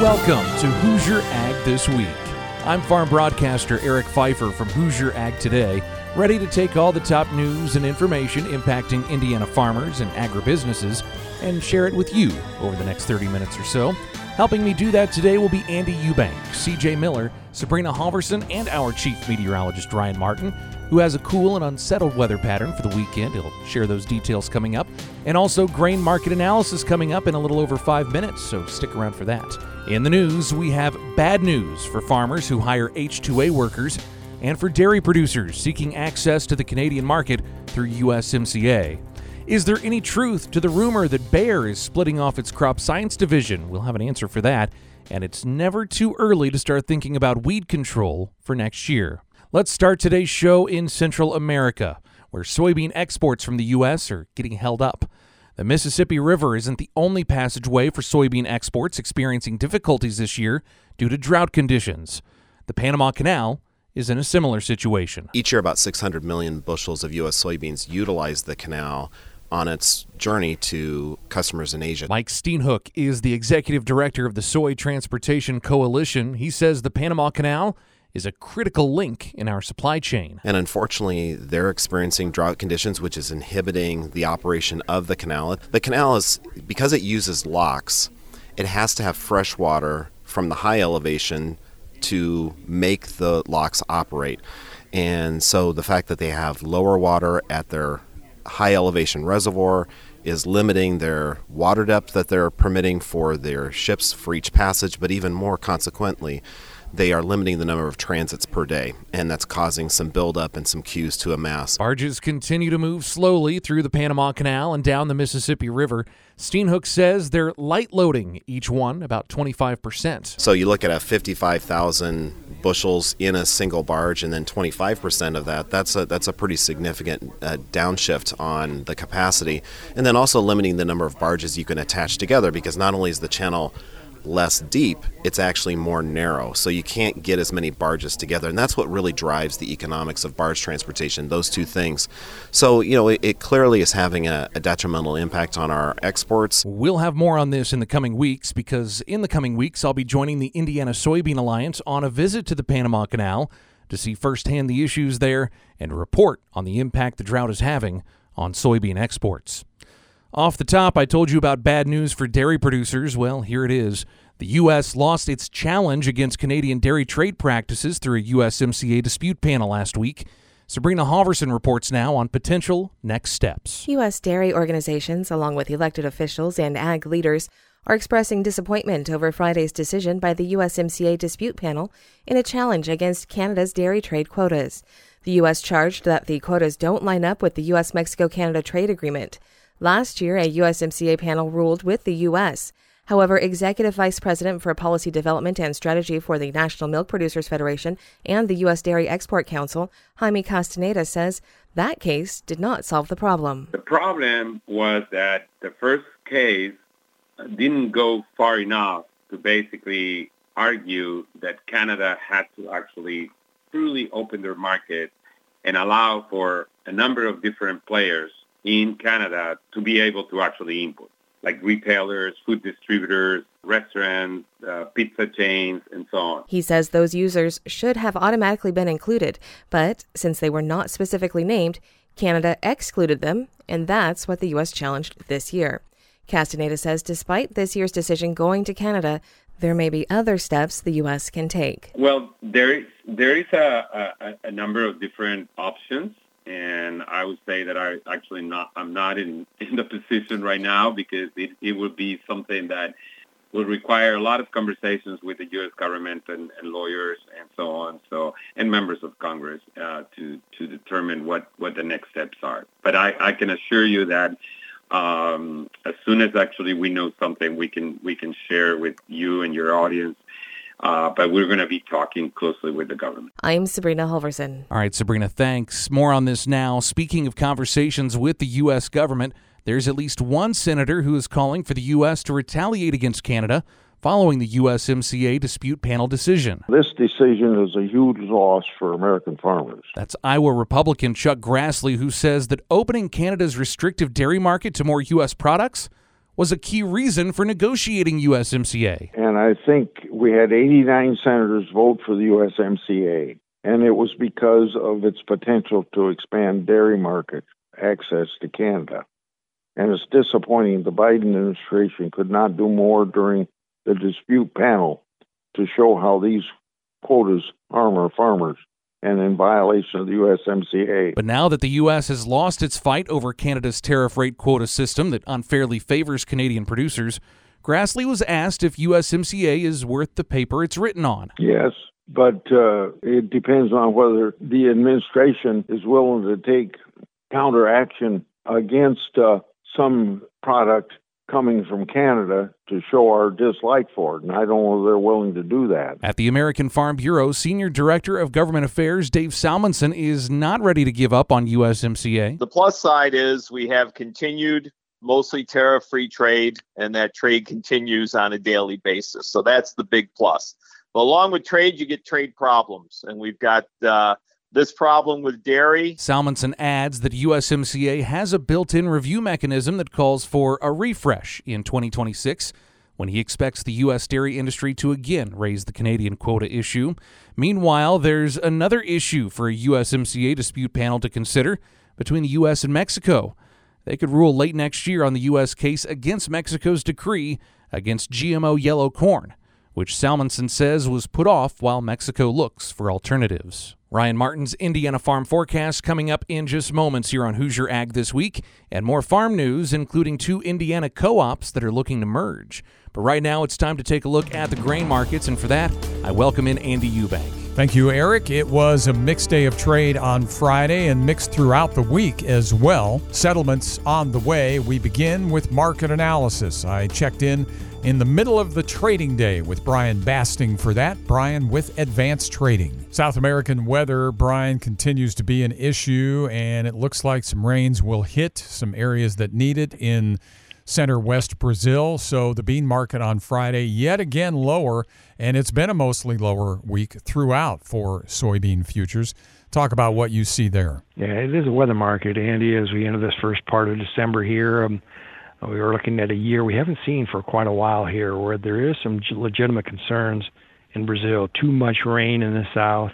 Welcome to Hoosier Ag This Week. I'm farm broadcaster Eric Pfeiffer from Hoosier Ag Today, ready to take all the top news and information impacting Indiana farmers and agribusinesses and share it with you over the next 30 minutes or so. Helping me do that today will be Andy Eubank, CJ Miller, Sabrina Halvorson, and our chief meteorologist Ryan Martin, who has a cool and unsettled weather pattern for the weekend. He'll share those details coming up. And also grain market analysis coming up in a little over five minutes, so stick around for that. In the news, we have bad news for farmers who hire H2A workers and for dairy producers seeking access to the Canadian market through USMCA. Is there any truth to the rumor that Bayer is splitting off its crop science division? We'll have an answer for that. And it's never too early to start thinking about weed control for next year. Let's start today's show in Central America, where soybean exports from the U.S. are getting held up. The Mississippi River isn't the only passageway for soybean exports experiencing difficulties this year due to drought conditions. The Panama Canal is in a similar situation. Each year, about 600 million bushels of U.S. soybeans utilize the canal on its journey to customers in Asia. Mike Steenhoek is the executive director of the Soy Transportation Coalition. He says the Panama Canal is a critical link in our supply chain. And unfortunately, they're experiencing drought conditions, which is inhibiting the operation of the canal. The canal is, because it uses locks, it has to have fresh water from the high elevation to make the locks operate. And so the fact that they have lower water at their high elevation reservoir is limiting their water depth that they're permitting for their ships for each passage, but even more consequently, they are limiting the number of transits per day, and that's causing some buildup and some queues to amass. Barges continue to move slowly through the Panama Canal and down the Mississippi River. Steenhoek says they're light loading each one about 25%. So you look at a 55,000 bushels in a single barge, and then 25% of that, that's a, that's a pretty significant uh, downshift on the capacity. And then also limiting the number of barges you can attach together because not only is the channel less deep, it's actually more narrow. So you can't get as many barges together. And that's what really drives the economics of barge transportation, those two things. So, you know, it, it clearly is having a, a detrimental impact on our exports. We'll have more on this in the coming weeks because in the coming weeks, I'll be joining the Indiana Soybean Alliance on a visit to the Panama Canal to see firsthand the issues there and report on the impact the drought is having on soybean exports. Off the top, I told you about bad news for dairy producers. Well, here it is. The U.S. lost its challenge against Canadian dairy trade practices through a USMCA dispute panel last week. Sabrina Halvorson reports now on potential next steps. U.S. dairy organizations, along with elected officials and ag leaders, are expressing disappointment over Friday's decision by the USMCA dispute panel in a challenge against Canada's dairy trade quotas. The U.S. charged that the quotas don't line up with the U.S. Mexico Canada trade agreement. Last year, a USMCA panel ruled with the U.S. However, Executive Vice President for Policy Development and Strategy for the National Milk Producers Federation and the U.S. Dairy Export Council, Jaime Castaneda, says that case did not solve the problem. The problem was that the first case didn't go far enough to basically argue that Canada had to actually truly open their market and allow for a number of different players in Canada to be able to actually import, like retailers, food distributors, restaurants, uh, pizza chains, and so on. He says those users should have automatically been included, but since they were not specifically named, Canada excluded them, and that's what the U.S. challenged this year. Castaneda says despite this year's decision going to Canada, there may be other steps the U.S. can take. Well, there is, there is a, a, a number of different options and I would say that I actually not I'm not in in the position right now because it it would be something that would require a lot of conversations with the U.S. government and, and lawyers and so on, so and members of Congress uh, to to determine what what the next steps are. But I, I can assure you that um, as soon as actually we know something, we can we can share with you and your audience uh, but we're going to be talking closely with the government. I'm Sabrina Halvorson. All right, Sabrina, thanks. More on this now. Speaking of conversations with the U.S. government, there's at least one senator who is calling for the U.S. to retaliate against Canada following the USMCA dispute panel decision. This decision is a huge loss for American farmers. That's Iowa Republican Chuck Grassley, who says that opening Canada's restrictive dairy market to more U.S. products was a key reason for negotiating USMCA. And I think we had 89 senators vote for the USMCA, and it was because of its potential to expand dairy market access to Canada. And it's disappointing the Biden administration could not do more during the dispute panel to show how these quotas harm our farmers and in violation of the USMCA. But now that the U.S. has lost its fight over Canada's tariff rate quota system that unfairly favors Canadian producers, Grassley was asked if USMCA is worth the paper it's written on. Yes, but uh, it depends on whether the administration is willing to take counteraction against uh, some product coming from Canada to show our dislike for it, and I don't know if they're willing to do that. At the American Farm Bureau, Senior Director of Government Affairs Dave Salmonsen is not ready to give up on USMCA. The plus side is we have continued mostly tariff free trade, and that trade continues on a daily basis. So that's the big plus. But along with trade, you get trade problems, and we've got uh, this problem with dairy. Salmonsen adds that USMCA has a built in review mechanism that calls for a refresh in 2026 when he expects the U.S. dairy industry to again raise the Canadian quota issue. Meanwhile, there's another issue for a USMCA dispute panel to consider between the U.S. and Mexico. They could rule late next year on the U.S. case against Mexico's decree against GMO yellow corn, which Salmonsen says was put off while Mexico looks for alternatives. Ryan Martin's Indiana Farm Forecast coming up in just moments here on Hoosier Ag This Week, and more farm news, including two Indiana co ops that are looking to merge. But right now, it's time to take a look at the grain markets, and for that, I welcome in Andy Eubank. Thank you, Eric. It was a mixed day of trade on Friday and mixed throughout the week as well. Settlements on the way. We begin with market analysis. I checked in in the middle of the trading day with Brian Basting for that. Brian with Advance Trading. South American weather, Brian, continues to be an issue, and it looks like some rains will hit some areas that need it in center west Brazil. So the bean market on Friday, yet again lower, and it's been a mostly lower week throughout for soybean futures. Talk about what you see there. Yeah, it is a weather market, Andy, as we enter this first part of December here. Um, we were looking at a year we haven't seen for quite a while here where there is some legitimate concerns in Brazil. Too much rain in the south,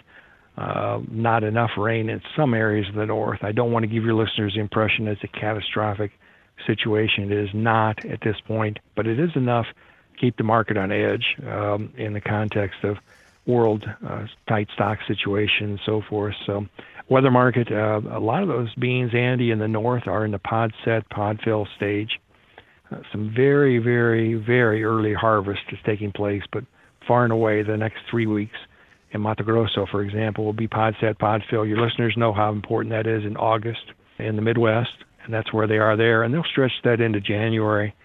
uh, not enough rain in some areas of the north. I don't want to give your listeners the impression it's a catastrophic situation. It is not at this point, but it is enough to keep the market on edge um, in the context of world uh, tight stock situation and so forth. So, weather market, uh, a lot of those beans, Andy, in the north are in the pod set, pod fill stage. Uh, some very, very, very early harvest is taking place, but far and away the next three weeks in Mato Grosso, for example, will be pod set, pod fill. Your listeners know how important that is in August in the Midwest, and that's where they are there. And they'll stretch that into January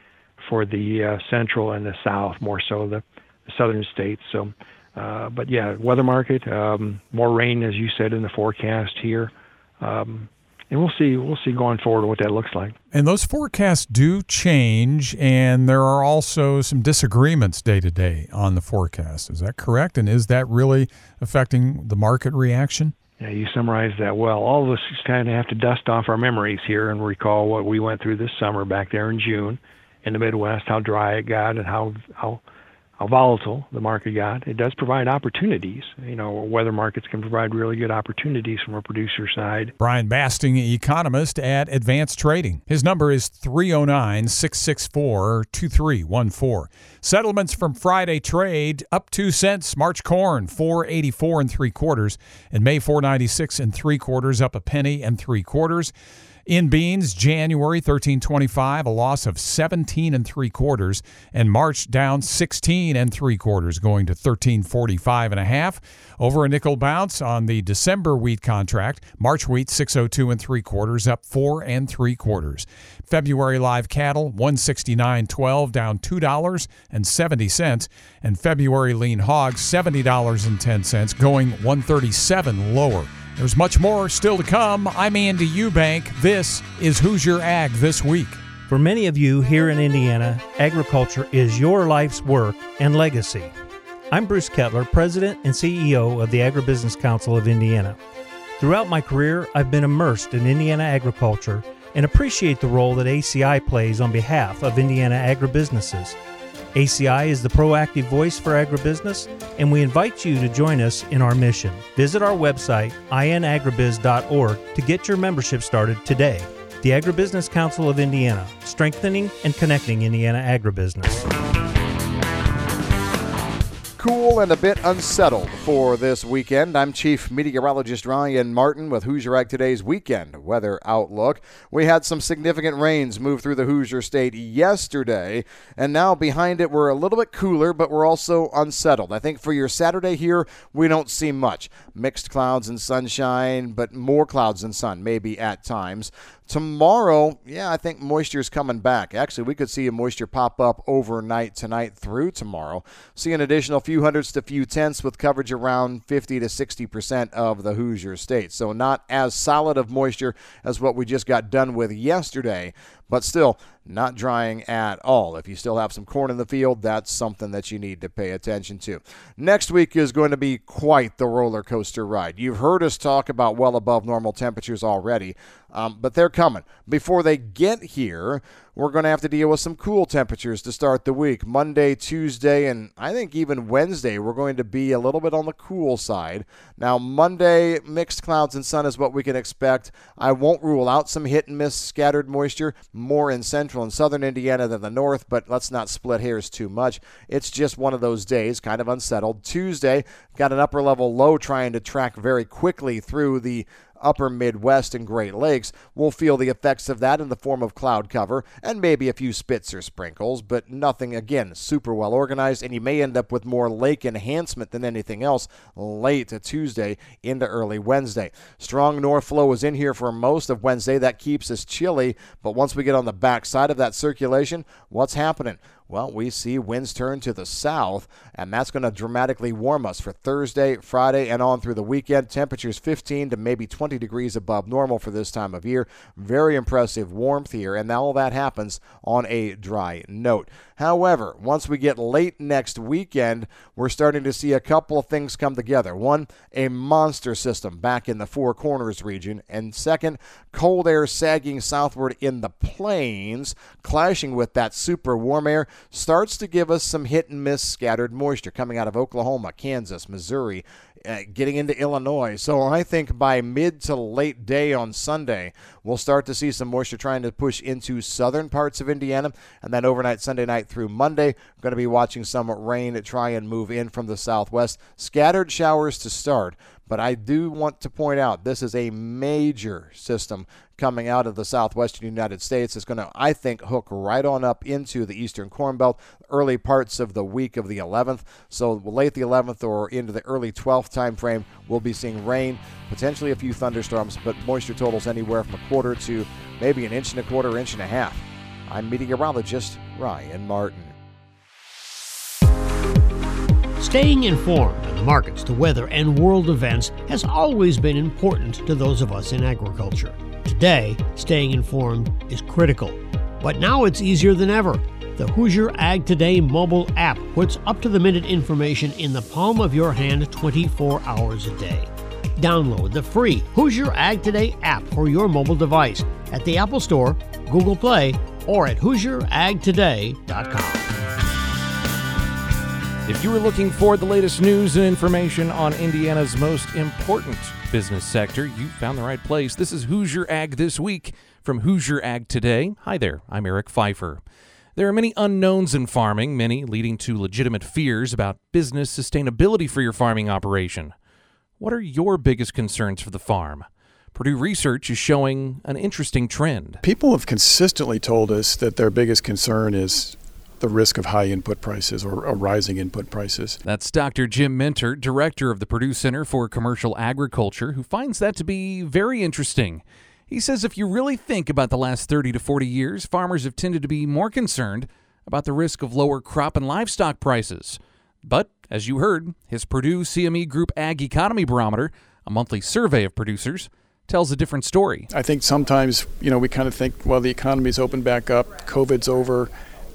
for the uh, central and the south, more so the, the southern states. So, uh, but yeah, weather market, um, more rain, as you said in the forecast here. Um, and we'll see we'll see going forward what that looks like. And those forecasts do change, and there are also some disagreements day to day on the forecast. Is that correct? And is that really affecting the market reaction? Yeah, you summarized that well. All of us kind of have to dust off our memories here and recall what we went through this summer back there in June in the Midwest, how dry it got, and how how volatile the market got. It does provide opportunities. You know, weather markets can provide really good opportunities from a producer side. Brian Basting, economist at Advance Trading. His number is 309 664 2314. Settlements from Friday trade up 2 cents. March corn 484 and 3 quarters and May 496 and 3 quarters up a penny and 3 quarters. In beans, January 1325, a loss of 17 and three quarters, and March down 16 and three quarters, going to 1345 and a half. Over a nickel bounce on the December wheat contract, March wheat 602 and three quarters, up four and three quarters. February live cattle 169.12, down two dollars and seventy cents, and February lean hogs $70.10, going 137 lower. There's much more still to come. I'm Andy Eubank. This is Hoosier Ag This Week. For many of you here in Indiana, agriculture is your life's work and legacy. I'm Bruce Kettler, President and CEO of the Agribusiness Council of Indiana. Throughout my career, I've been immersed in Indiana agriculture and appreciate the role that ACI plays on behalf of Indiana agribusinesses. ACI is the proactive voice for agribusiness, and we invite you to join us in our mission. Visit our website, inagribiz.org, to get your membership started today. The Agribusiness Council of Indiana, strengthening and connecting Indiana agribusiness cool and a bit unsettled for this weekend. I'm Chief Meteorologist Ryan Martin with Hoosier Ag Today's weekend weather outlook. We had some significant rains move through the Hoosier State yesterday, and now behind it we're a little bit cooler, but we're also unsettled. I think for your Saturday here, we don't see much. Mixed clouds and sunshine, but more clouds and sun maybe at times. Tomorrow, yeah, I think moisture is coming back. Actually, we could see a moisture pop up overnight tonight through tomorrow. See an additional few hundreds to few tenths with coverage around 50 to 60 percent of the Hoosier state. So not as solid of moisture as what we just got done with yesterday, but still not drying at all. If you still have some corn in the field, that's something that you need to pay attention to. Next week is going to be quite the roller coaster ride. You've heard us talk about well above normal temperatures already, um, but they're coming. Before they get here, we're going to have to deal with some cool temperatures to start the week. Monday, Tuesday, and I think even Wednesday, we're going to be a little bit on the cool side. Now, Monday, mixed clouds and sun is what we can expect. I won't rule out some hit and miss scattered moisture, more in central and southern Indiana than the north, but let's not split hairs too much. It's just one of those days, kind of unsettled. Tuesday, got an upper level low trying to track very quickly through the upper Midwest and Great Lakes will feel the effects of that in the form of cloud cover and maybe a few spits or sprinkles, but nothing, again, super well organized. And you may end up with more lake enhancement than anything else late Tuesday into early Wednesday. Strong north flow is in here for most of Wednesday. That keeps us chilly, but once we get on the back side of that circulation, what's happening? Well, we see winds turn to the south, and that's going to dramatically warm us for Thursday, Friday, and on through the weekend. Temperatures 15 to maybe 20 degrees above normal for this time of year. Very impressive warmth here, and all that happens on a dry note. However, once we get late next weekend, we're starting to see a couple of things come together. One, a monster system back in the Four Corners region, and second, cold air sagging southward in the plains, clashing with that super warm air, starts to give us some hit and miss scattered moisture coming out of Oklahoma, Kansas, Missouri, uh, getting into Illinois. So I think by mid to late day on Sunday, we'll start to see some moisture trying to push into southern parts of Indiana. And then overnight, Sunday night through Monday, going to be watching some rain try and move in from the southwest. Scattered showers to start, but I do want to point out this is a major system coming out of the southwestern United States. is going to, I think, hook right on up into the eastern Corn Belt early parts of the week of the 11th. So late the 11th or into the early 12th time frame, we'll be seeing rain, potentially a few thunderstorms, but moisture totals anywhere from a quarter to maybe an inch and a quarter, inch and a half. I'm meteorologist Ryan Martin. Staying informed on the markets, the weather, and world events has always been important to those of us in agriculture. Today, staying informed is critical, but now it's easier than ever. The Hoosier Ag Today mobile app puts up to the minute information in the palm of your hand 24 hours a day. Download the free Hoosier Ag Today app for your mobile device at the Apple Store, Google Play, or at HoosierAgToday.com. If you are looking for the latest news and information on Indiana's most important business sector, you found the right place. This is Hoosier Ag This Week from Hoosier Ag Today. Hi there, I'm Eric Pfeiffer. There are many unknowns in farming, many leading to legitimate fears about business sustainability for your farming operation. What are your biggest concerns for the farm? Purdue research is showing an interesting trend. People have consistently told us that their biggest concern is the risk of high input prices or, or, rising input prices. That's Dr. Jim Mintert, director of the Purdue Center for Commercial Agriculture, who finds that to be very interesting. He says if you really think about the last 30 to 40 years, farmers have tended to be more concerned about the risk of lower crop and livestock prices. But, as you heard, his Purdue CME Group Ag Economy Barometer, a monthly survey of producers, tells a different story. I think sometimes, you know, we kind of think, well, the economy's opened back up, COVID's over.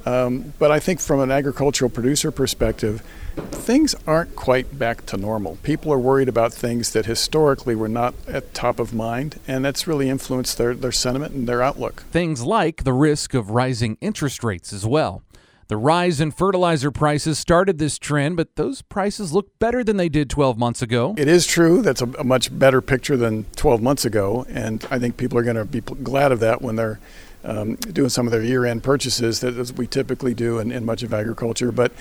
Um, but I think from an agricultural producer perspective, things aren't quite back to normal. People are worried about things that historically were not at top of mind, and that's really influenced their, their sentiment and their outlook. Things like the risk of rising interest rates as well. The rise in fertilizer prices started this trend, but those prices look better than they did 12 months ago. It is true. That's a, a much better picture than 12 months ago, and I think people are going to be glad of that when they're um, doing some of their year-end purchases that we typically do in, in much of agriculture. But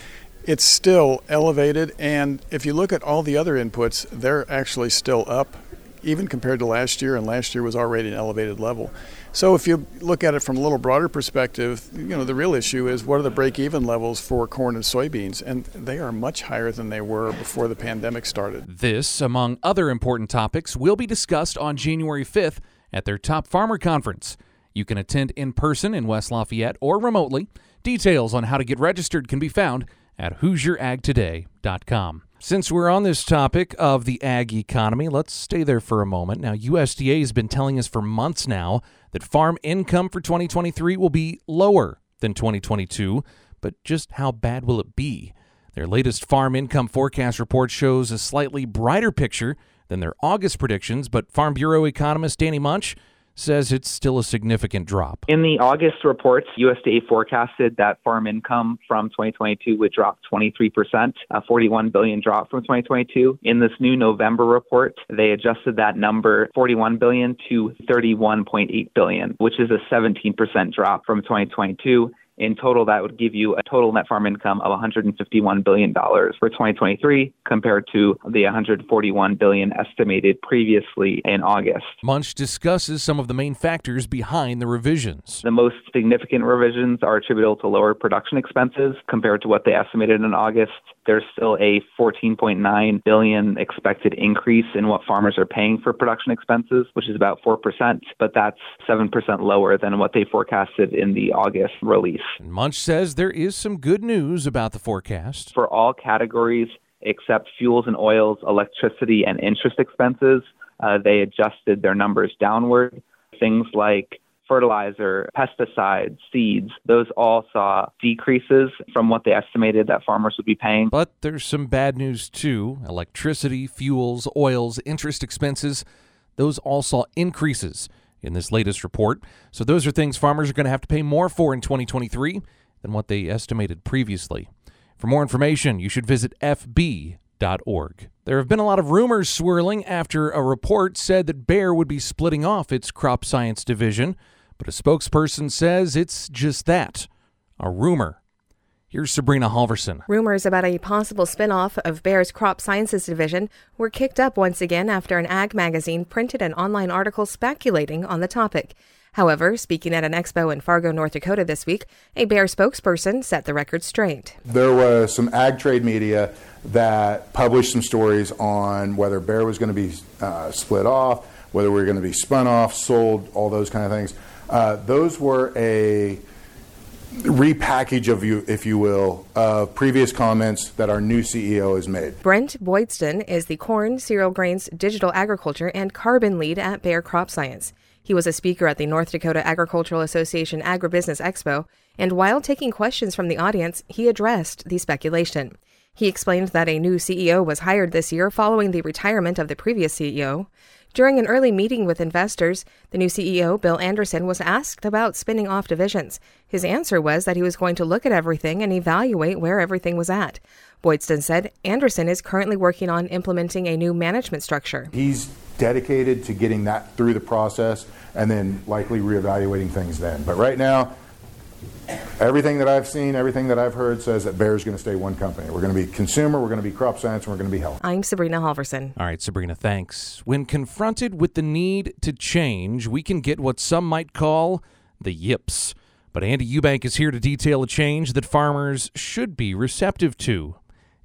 it's still elevated, and if you look at all the other inputs, they're actually still up, even compared to last year, and last year was already an elevated level. So if you look at it from a little broader perspective, you know, the real issue is what are the break-even levels for corn and soybeans, and they are much higher than they were before the pandemic started. This, among other important topics, will be discussed on January 5th at their Top Farmer Conference. You can attend in person in West Lafayette or remotely. Details on how to get registered can be found at HoosierAgToday.com. Since we're on this topic of the ag economy, let's stay there for a moment. Now, USDA has been telling us for months now that farm income for 2023 will be lower than 2022, but just how bad will it be? Their latest farm income forecast report shows a slightly brighter picture than their August predictions, but Farm Bureau economist Danny Munch says it's still a significant drop. In the August reports, USDA forecasted that farm income from 2022 would drop 23%, a 41 billion drop from 2022. In this new November report, they adjusted that number 41 billion to 31.8 billion, which is a 17% drop from 2022 in total, that would give you a total net farm income of $151 billion for 2023 compared to the 141 billion estimated previously in August. Munch discusses some of the main factors behind the revisions. The most significant revisions are attributable to lower production expenses compared to what they estimated in August. There's still a 14.9 billion expected increase in what farmers are paying for production expenses, which is about 4%, but that's 7% lower than what they forecasted in the August release. And Munch says there is some good news about the forecast. For all categories except fuels and oils, electricity, and interest expenses, uh, they adjusted their numbers downward. Things like fertilizer, pesticides, seeds, those all saw decreases from what they estimated that farmers would be paying. But there's some bad news too. Electricity, fuels, oils, interest expenses, those all saw increases in this latest report. So those are things farmers are going to have to pay more for in 2023 than what they estimated previously. For more information, you should visit fb.org. There have been a lot of rumors swirling after a report said that Bayer would be splitting off its crop science division, but a spokesperson says it's just that a rumor. Here's Sabrina Halvorson. Rumors about a possible spinoff of Bayer's Crop Sciences Division were kicked up once again after an ag magazine printed an online article speculating on the topic. However, speaking at an expo in Fargo, North Dakota this week, a Bayer spokesperson set the record straight. There was some ag trade media that published some stories on whether Bayer was going to be uh, split off, whether we were going to be spun off, sold, all those kind of things. Uh, those were a repackage of you, if you will, of previous comments that our new CEO has made. Brent Boydston is the corn, cereal grains, digital agriculture, and carbon lead at Bayer Crop Science. He was a speaker at the North Dakota Agricultural Association Agribusiness Expo, and while taking questions from the audience, he addressed the speculation. He explained that a new CEO was hired this year following the retirement of the previous CEO. During an early meeting with investors, the new CEO, Bill Anderson, was asked about spinning off divisions. His answer was that he was going to look at everything and evaluate where everything was at. Boydston said Anderson is currently working on implementing a new management structure. He's dedicated to getting that through the process and then likely reevaluating things then. But right now, Everything that I've seen, everything that I've heard says that Bayer's going to stay one company. We're going to be consumer, we're going to be crop science, and we're going to be health. I'm Sabrina Halvorson. All right, Sabrina, thanks. When confronted with the need to change, we can get what some might call the yips. But Andy Eubank is here to detail a change that farmers should be receptive to.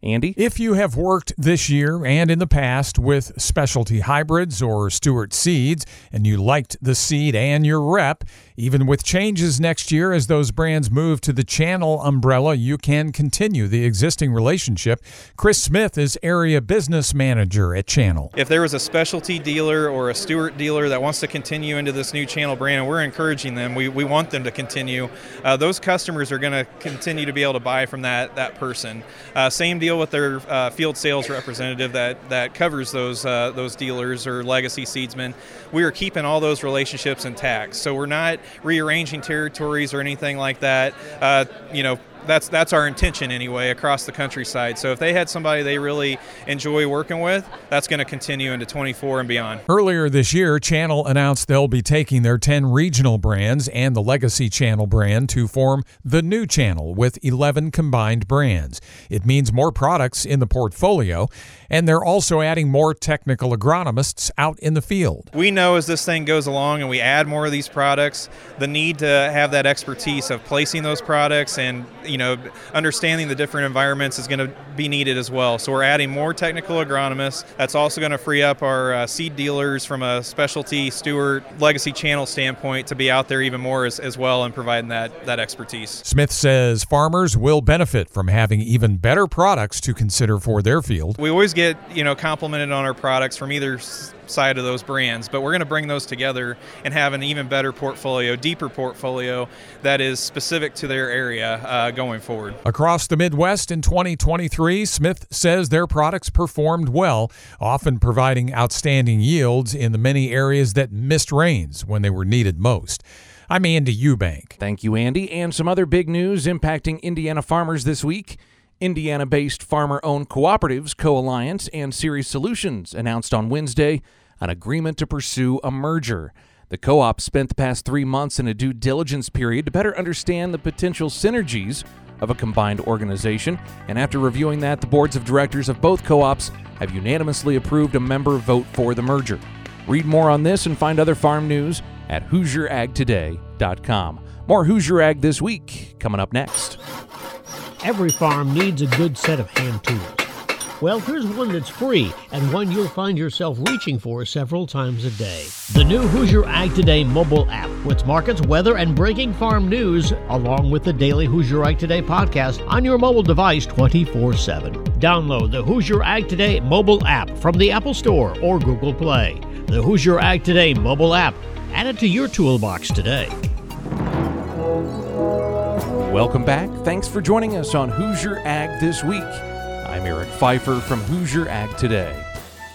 Andy? If you have worked this year and in the past with specialty hybrids or Stewart seeds and you liked the seed and your rep, even with changes next year as those brands move to the channel umbrella, you can continue the existing relationship. Chris Smith is area business manager at Channel. If there was a specialty dealer or a Stewart dealer that wants to continue into this new channel brand, and we're encouraging them, we, we want them to continue, uh, those customers are going to continue to be able to buy from that, that person. Uh, same deal with their uh, field sales representative that, that covers those, uh, those dealers or legacy seedsmen. We are keeping all those relationships intact. So we're not rearranging territories or anything like that. Uh, you know, that's that's our intention anyway across the countryside. So if they had somebody they really enjoy working with, that's going to continue into 24 and beyond. Earlier this year, Channel announced they'll be taking their 10 regional brands and the legacy Channel brand to form the new Channel with 11 combined brands. It means more products in the portfolio, and they're also adding more technical agronomists out in the field. We know as this thing goes along and we add more of these products, the need to have that expertise of placing those products and you know understanding the different environments is going to be needed as well. So we're adding more technical agronomists. That's also going to free up our uh, seed dealers from a specialty Stewart legacy channel standpoint to be out there even more as, as well and providing that that expertise. Smith says farmers will benefit from having even better products to consider for their field. We always get you know complimented on our products from either side of those brands, but we're going to bring those together and have an even better portfolio, deeper portfolio that is specific to their area uh, going forward. Across the Midwest in 2023, Smith says their products performed well, often providing outstanding yields in the many areas that missed rains when they were needed most. I'm Andy Eubank. Thank you, Andy. And some other big news impacting Indiana farmers this week. Indiana based farmer owned cooperatives, Co Alliance, and Ceres Solutions announced on Wednesday an agreement to pursue a merger. The co op spent the past three months in a due diligence period to better understand the potential synergies of a combined organization, and after reviewing that, the boards of directors of both co ops have unanimously approved a member vote for the merger. Read more on this and find other farm news at HoosierAgToday.com. More Hoosier Ag this week coming up next. Every farm needs a good set of hand tools. Well, here's one that's free and one you'll find yourself reaching for several times a day. The new Hoosier Ag Today mobile app with markets, weather, and breaking farm news, along with the daily Hoosier Ag Today podcast on your mobile device 24 7. Download the Hoosier Ag Today mobile app from the Apple Store or Google Play. The Hoosier Ag Today mobile app. Add it to your toolbox today. Welcome back. Thanks for joining us on Hoosier Ag This Week. I'm Eric Pfeiffer from Hoosier Ag Today.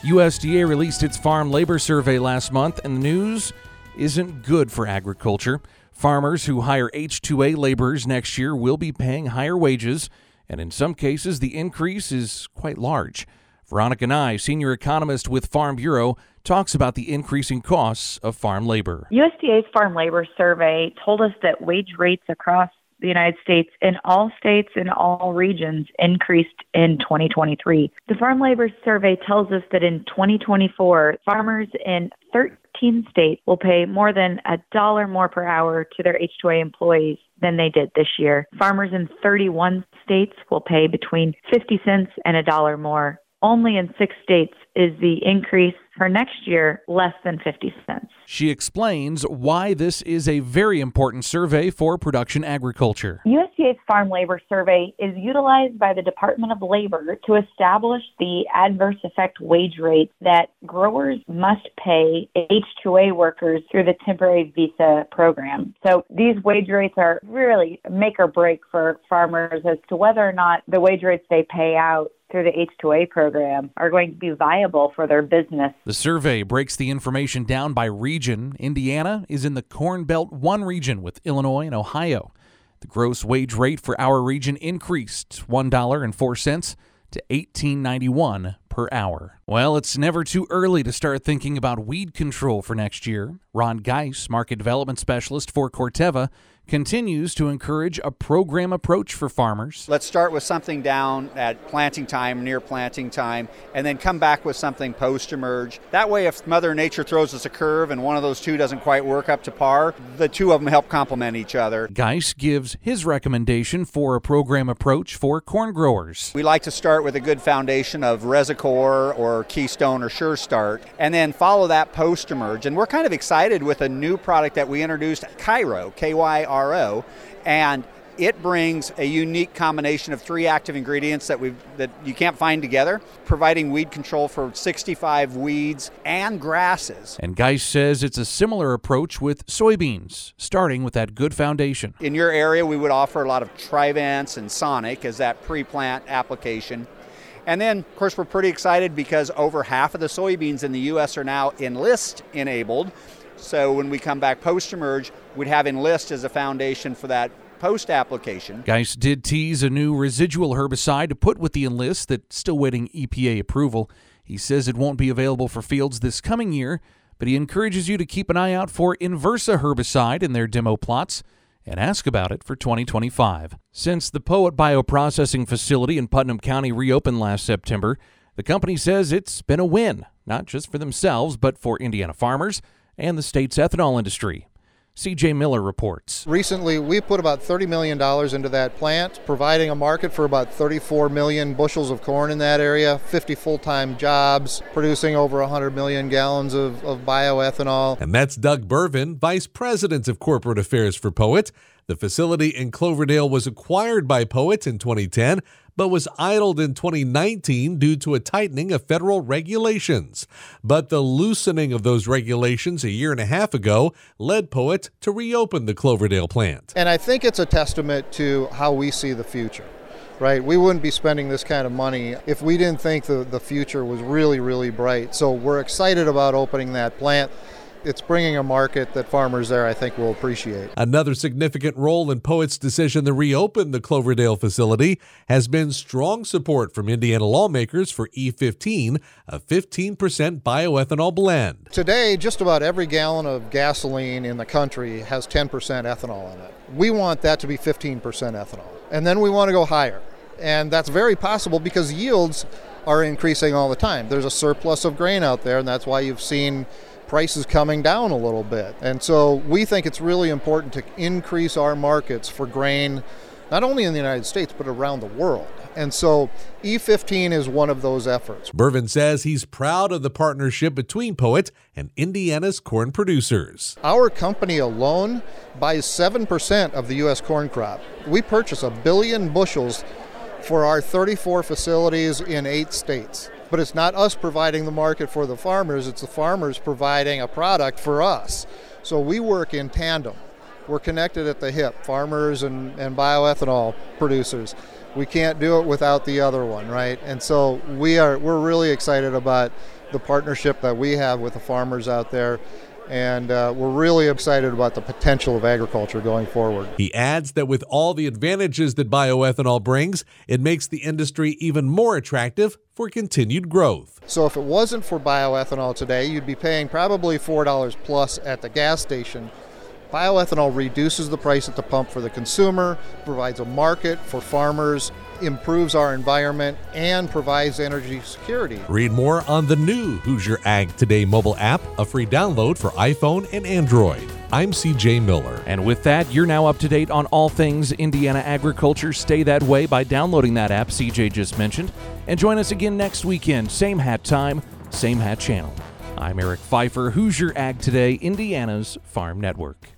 USDA released its farm labor survey last month, and the news isn't good for agriculture. Farmers who hire H2A laborers next year will be paying higher wages, and in some cases, the increase is quite large. Veronica Nigh, senior economist with Farm Bureau, talks about the increasing costs of farm labor. USDA's farm labor survey told us that wage rates across the United States in all states and all regions increased in 2023. The Farm Labor Survey tells us that in 2024, farmers in 13 states will pay more than a dollar more per hour to their H2A employees than they did this year. Farmers in 31 states will pay between 50 cents and a dollar more. Only in six states is the increase for next year less than 50 cents. She explains why this is a very important survey for production agriculture. USDA's Farm Labor Survey is utilized by the Department of Labor to establish the adverse effect wage rates that growers must pay H2A workers through the temporary visa program. So these wage rates are really make or break for farmers as to whether or not the wage rates they pay out through the H2A program are going to be viable for their business. The survey breaks the information down by region. Indiana is in the Corn Belt 1 region with Illinois and Ohio. The gross wage rate for our region increased $1.04 to $18.91 per hour. Well, it's never too early to start thinking about weed control for next year. Ron Geis, market development specialist for Corteva, continues to encourage a program approach for farmers. Let's start with something down at planting time, near planting time, and then come back with something post emerge. That way, if Mother Nature throws us a curve and one of those two doesn't quite work up to par, the two of them help complement each other. Geis gives his recommendation for a program approach for corn growers. We like to start with a good foundation of Resicore or Keystone or Sure Start, and then follow that post emerge. And we're kind of excited with a new product that we introduced, Kyro, K Y R O, and it brings a unique combination of three active ingredients that we that you can't find together, providing weed control for 65 weeds and grasses. And Geis says it's a similar approach with soybeans, starting with that good foundation. In your area, we would offer a lot of Trivence and Sonic as that pre-plant application. And then, of course, we're pretty excited because over half of the soybeans in the U.S. are now Enlist enabled. So when we come back post emerge, we'd have Enlist as a foundation for that post application. Geis did tease a new residual herbicide to put with the Enlist that's still waiting EPA approval. He says it won't be available for fields this coming year, but he encourages you to keep an eye out for Enversa herbicide in their demo plots and ask about it for 2025. Since the Poet Bioprocessing Facility in Putnam County reopened last September, the company says it's been a win, not just for themselves, but for Indiana farmers and the state's ethanol industry. CJ Miller reports. Recently, we put about $30 million into that plant, providing a market for about 34 million bushels of corn in that area, 50 full time jobs, producing over 100 million gallons of, of bioethanol. And that's Doug Berven, Vice President of Corporate Affairs for Poet. The facility in Cloverdale was acquired by Poet in 2010 but was idled in 2019 due to a tightening of federal regulations. But the loosening of those regulations a year and a half ago led Poet to reopen the Cloverdale plant. And I think it's a testament to how we see the future right? We wouldn't be spending this kind of money if we didn't think the, the future was really, really bright. So we're excited about opening that plant it's bringing a market that farmers there I think will appreciate. Another significant role in Poet's decision to reopen the Cloverdale facility has been strong support from Indiana lawmakers for E15, a 15% bioethanol blend. Today, just about every gallon of gasoline in the country has 10% ethanol in it. We want that to be 15% ethanol. And then we want to go higher. And that's very possible because yields are increasing all the time. There's a surplus of grain out there, and that's why you've seen prices coming down a little bit. And so we think it's really important to increase our markets for grain, not only in the United States, but around the world. And so E15 is one of those efforts. Berven says he's proud of the partnership between Poet and Indiana's corn producers. Our company alone buys 7% of the U.S. corn crop. We purchase a billion bushels for our 34 facilities in eight states. But it's not us providing the market for the farmers, it's the farmers providing a product for us. So we work in tandem. We're connected at the hip, farmers and, and bioethanol producers. We can't do it without the other one, right? And so we are we're really excited about the partnership that we have with the farmers out there and uh, we're really excited about the potential of agriculture going forward. He adds that with all the advantages that bioethanol brings, it makes the industry even more attractive for continued growth. So if it wasn't for bioethanol today, you'd be paying probably $4 plus at the gas station. Bioethanol reduces the price at the pump for the consumer, provides a market for farmers, improves our environment, and provides energy security. Read more on the new Hoosier Ag Today mobile app, a free download for iPhone and Android. I'm CJ Miller. And with that, you're now up to date on all things Indiana agriculture. Stay that way by downloading that app CJ just mentioned. And join us again next weekend, same hat time, same hat channel. I'm Eric Pfeiffer, Hoosier Ag Today, Indiana's Farm Network.